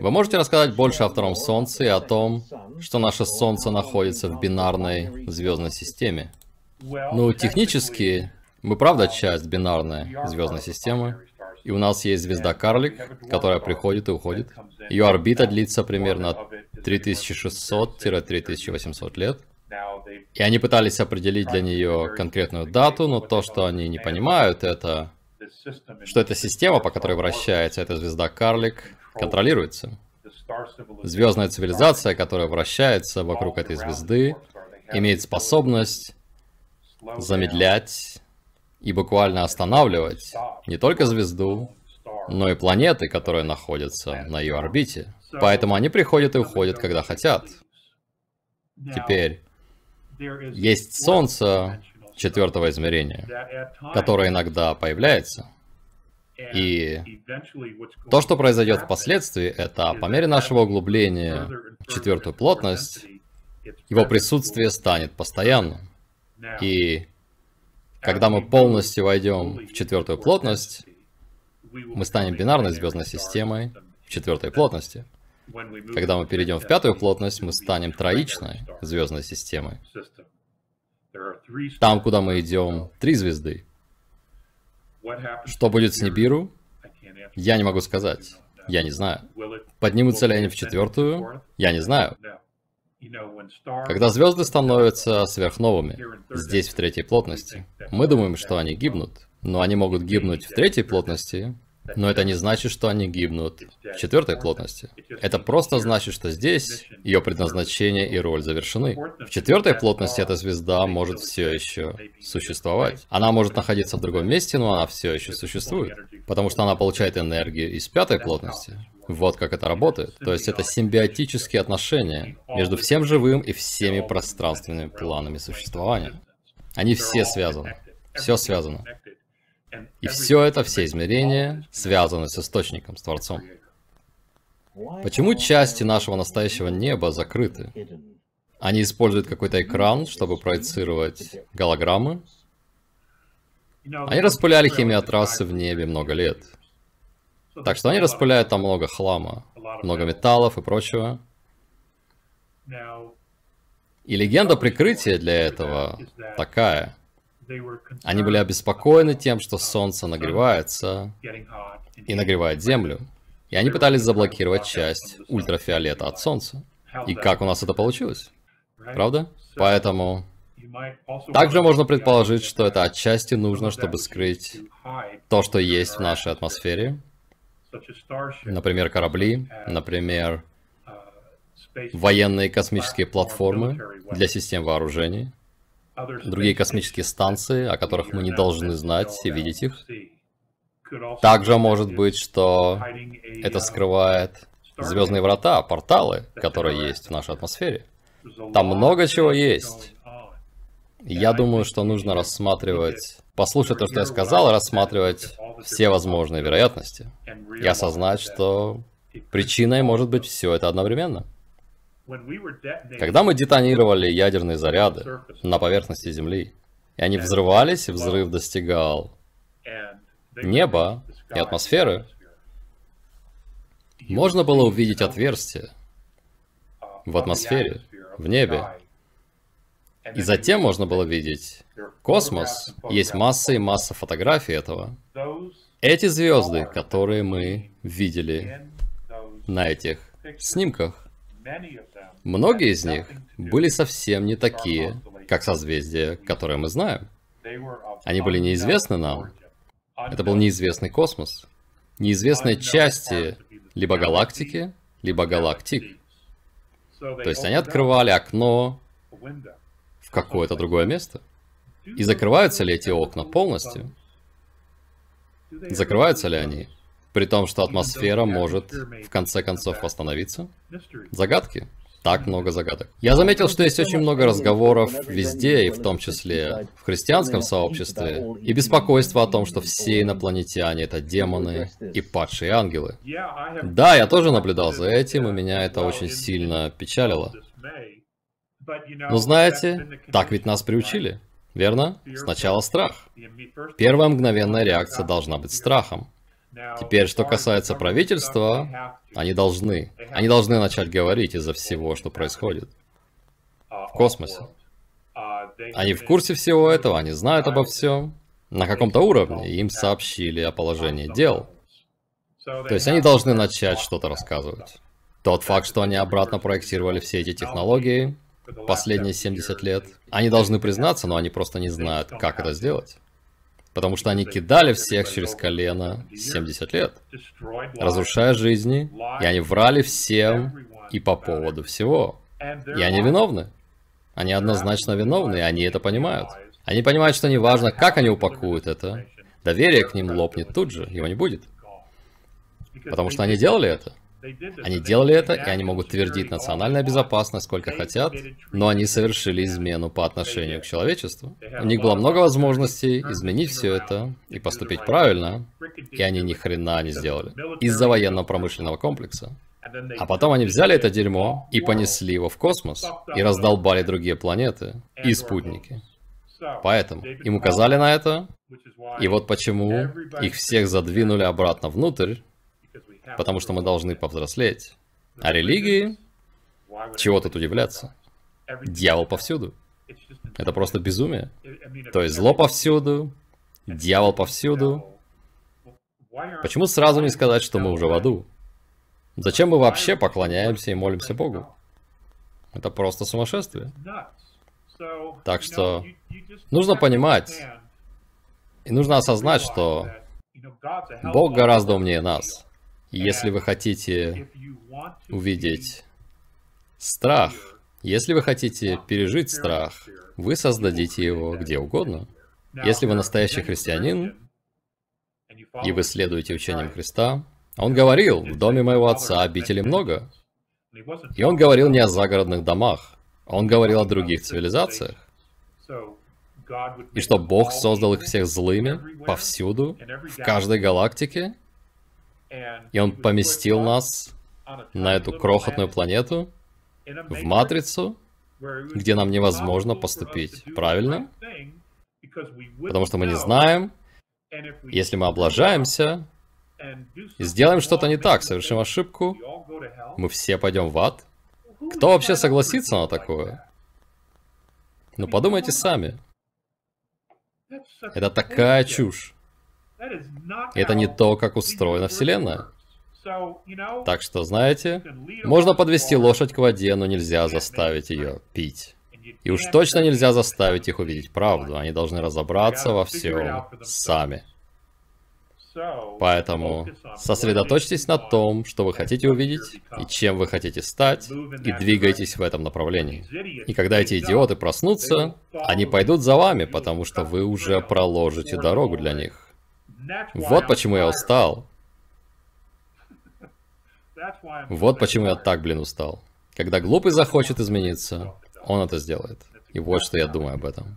Вы можете рассказать больше о втором Солнце и о том, что наше Солнце находится в бинарной звездной системе? Ну, технически, мы правда часть бинарной звездной системы, и у нас есть звезда Карлик, которая приходит и уходит. Ее орбита длится примерно 3600-3800 лет. И они пытались определить для нее конкретную дату, но то, что они не понимают, это что эта система, по которой вращается эта звезда Карлик, контролируется. Звездная цивилизация, которая вращается вокруг этой звезды, имеет способность замедлять и буквально останавливать не только звезду, но и планеты, которые находятся на ее орбите. Поэтому они приходят и уходят, когда хотят. Теперь, есть Солнце четвертого измерения, которое иногда появляется. И то, что произойдет впоследствии, это по мере нашего углубления в четвертую плотность, его присутствие станет постоянным. И когда мы полностью войдем в четвертую плотность, мы станем бинарной звездной системой в четвертой плотности. Когда мы перейдем в пятую плотность, мы станем троичной звездной системой. Там, куда мы идем, три звезды. Что будет с Нибиру? Я не могу сказать. Я не знаю. Поднимутся ли они в четвертую? Я не знаю. Когда звезды становятся сверхновыми, здесь в третьей плотности, мы думаем, что они гибнут. Но они могут гибнуть в третьей плотности, но это не значит, что они гибнут в четвертой плотности. Это просто значит, что здесь ее предназначение и роль завершены. В четвертой плотности эта звезда может все еще существовать. Она может находиться в другом месте, но она все еще существует. Потому что она получает энергию из пятой плотности. Вот как это работает. То есть это симбиотические отношения между всем живым и всеми пространственными планами существования. Они все связаны. Все связано. И все это, все измерения, связаны с Источником, с Творцом. Почему части нашего настоящего неба закрыты? Они используют какой-то экран, чтобы проецировать голограммы? Они распыляли химиотрассы в небе много лет. Так что они распыляют там много хлама, много металлов и прочего. И легенда прикрытия для этого такая. Они были обеспокоены тем, что Солнце нагревается и нагревает Землю. И они пытались заблокировать часть ультрафиолета от Солнца. И как у нас это получилось? Правда? Поэтому... Также можно предположить, что это отчасти нужно, чтобы скрыть то, что есть в нашей атмосфере. Например, корабли, например, военные космические платформы для систем вооружений другие космические станции, о которых мы не должны знать и видеть их. Также может быть, что это скрывает звездные врата, порталы, которые есть в нашей атмосфере. Там много чего есть. Я думаю, что нужно рассматривать, послушать то, что я сказал, рассматривать все возможные вероятности. И осознать, что причиной может быть все это одновременно. Когда мы детонировали ядерные заряды на поверхности Земли, и они взрывались, и взрыв достигал неба и атмосферы, можно было увидеть отверстие в атмосфере, в небе. И затем можно было видеть космос. Есть масса и масса фотографий этого. Эти звезды, которые мы видели на этих снимках, Многие из них были совсем не такие, как созвездия, которые мы знаем. Они были неизвестны нам. Это был неизвестный космос. Неизвестные части либо галактики, либо галактик. То есть они открывали окно в какое-то другое место. И закрываются ли эти окна полностью? Закрываются ли они? При том, что атмосфера может в конце концов восстановиться? Загадки. Так много загадок. Я заметил, что есть очень много разговоров везде, и в том числе в христианском сообществе, и беспокойство о том, что все инопланетяне это демоны и падшие ангелы. Да, я тоже наблюдал за этим, и меня это очень сильно печалило. Но знаете, так ведь нас приучили, верно? Сначала страх. Первая мгновенная реакция должна быть страхом. Теперь, что касается правительства, они должны. Они должны начать говорить из-за всего, что происходит в космосе. Они в курсе всего этого, они знают обо всем. На каком-то уровне им сообщили о положении дел. То есть они должны начать что-то рассказывать. Тот факт, что они обратно проектировали все эти технологии последние 70 лет, они должны признаться, но они просто не знают, как это сделать. Потому что они кидали всех через колено 70 лет, разрушая жизни, и они врали всем и по поводу всего. И они виновны. Они однозначно виновны, и они это понимают. Они понимают, что неважно, как они упакуют это, доверие к ним лопнет тут же, его не будет. Потому что они делали это. Они делали это, и они могут твердить национальная безопасность сколько хотят, но они совершили измену по отношению к человечеству. У них было много возможностей изменить все это и поступить правильно, и они ни хрена не сделали. Из-за военно-промышленного комплекса. А потом они взяли это дерьмо и понесли его в космос, и раздолбали другие планеты и спутники. Поэтому им указали на это, и вот почему их всех задвинули обратно внутрь, потому что мы должны повзрослеть. А религии? Чего тут удивляться? Дьявол повсюду. Это просто безумие. То есть зло повсюду, дьявол повсюду. Почему сразу не сказать, что мы уже в аду? Зачем мы вообще поклоняемся и молимся Богу? Это просто сумасшествие. Так что нужно понимать, и нужно осознать, что Бог гораздо умнее нас. Если вы хотите увидеть страх, если вы хотите пережить страх, вы создадите его где угодно. Если вы настоящий христианин, и вы следуете учениям Христа, он говорил, в доме моего отца обители много. И он говорил не о загородных домах, он говорил о других цивилизациях. И что Бог создал их всех злыми повсюду, в каждой галактике, и Он поместил нас на эту крохотную планету, в матрицу, где нам невозможно поступить правильно, потому что мы не знаем, если мы облажаемся, и сделаем что-то не так, совершим ошибку, мы все пойдем в ад. Кто вообще согласится на такое? Ну подумайте сами. Это такая чушь. Это не то, как устроена Вселенная. Так что, знаете, можно подвести лошадь к воде, но нельзя заставить ее пить. И уж точно нельзя заставить их увидеть правду. Они должны разобраться во всем сами. Поэтому сосредоточьтесь на том, что вы хотите увидеть и чем вы хотите стать, и двигайтесь в этом направлении. И когда эти идиоты проснутся, они пойдут за вами, потому что вы уже проложите дорогу для них. Вот почему я устал. Вот почему я так, блин, устал. Когда глупый захочет измениться, он это сделает. И вот что я думаю об этом.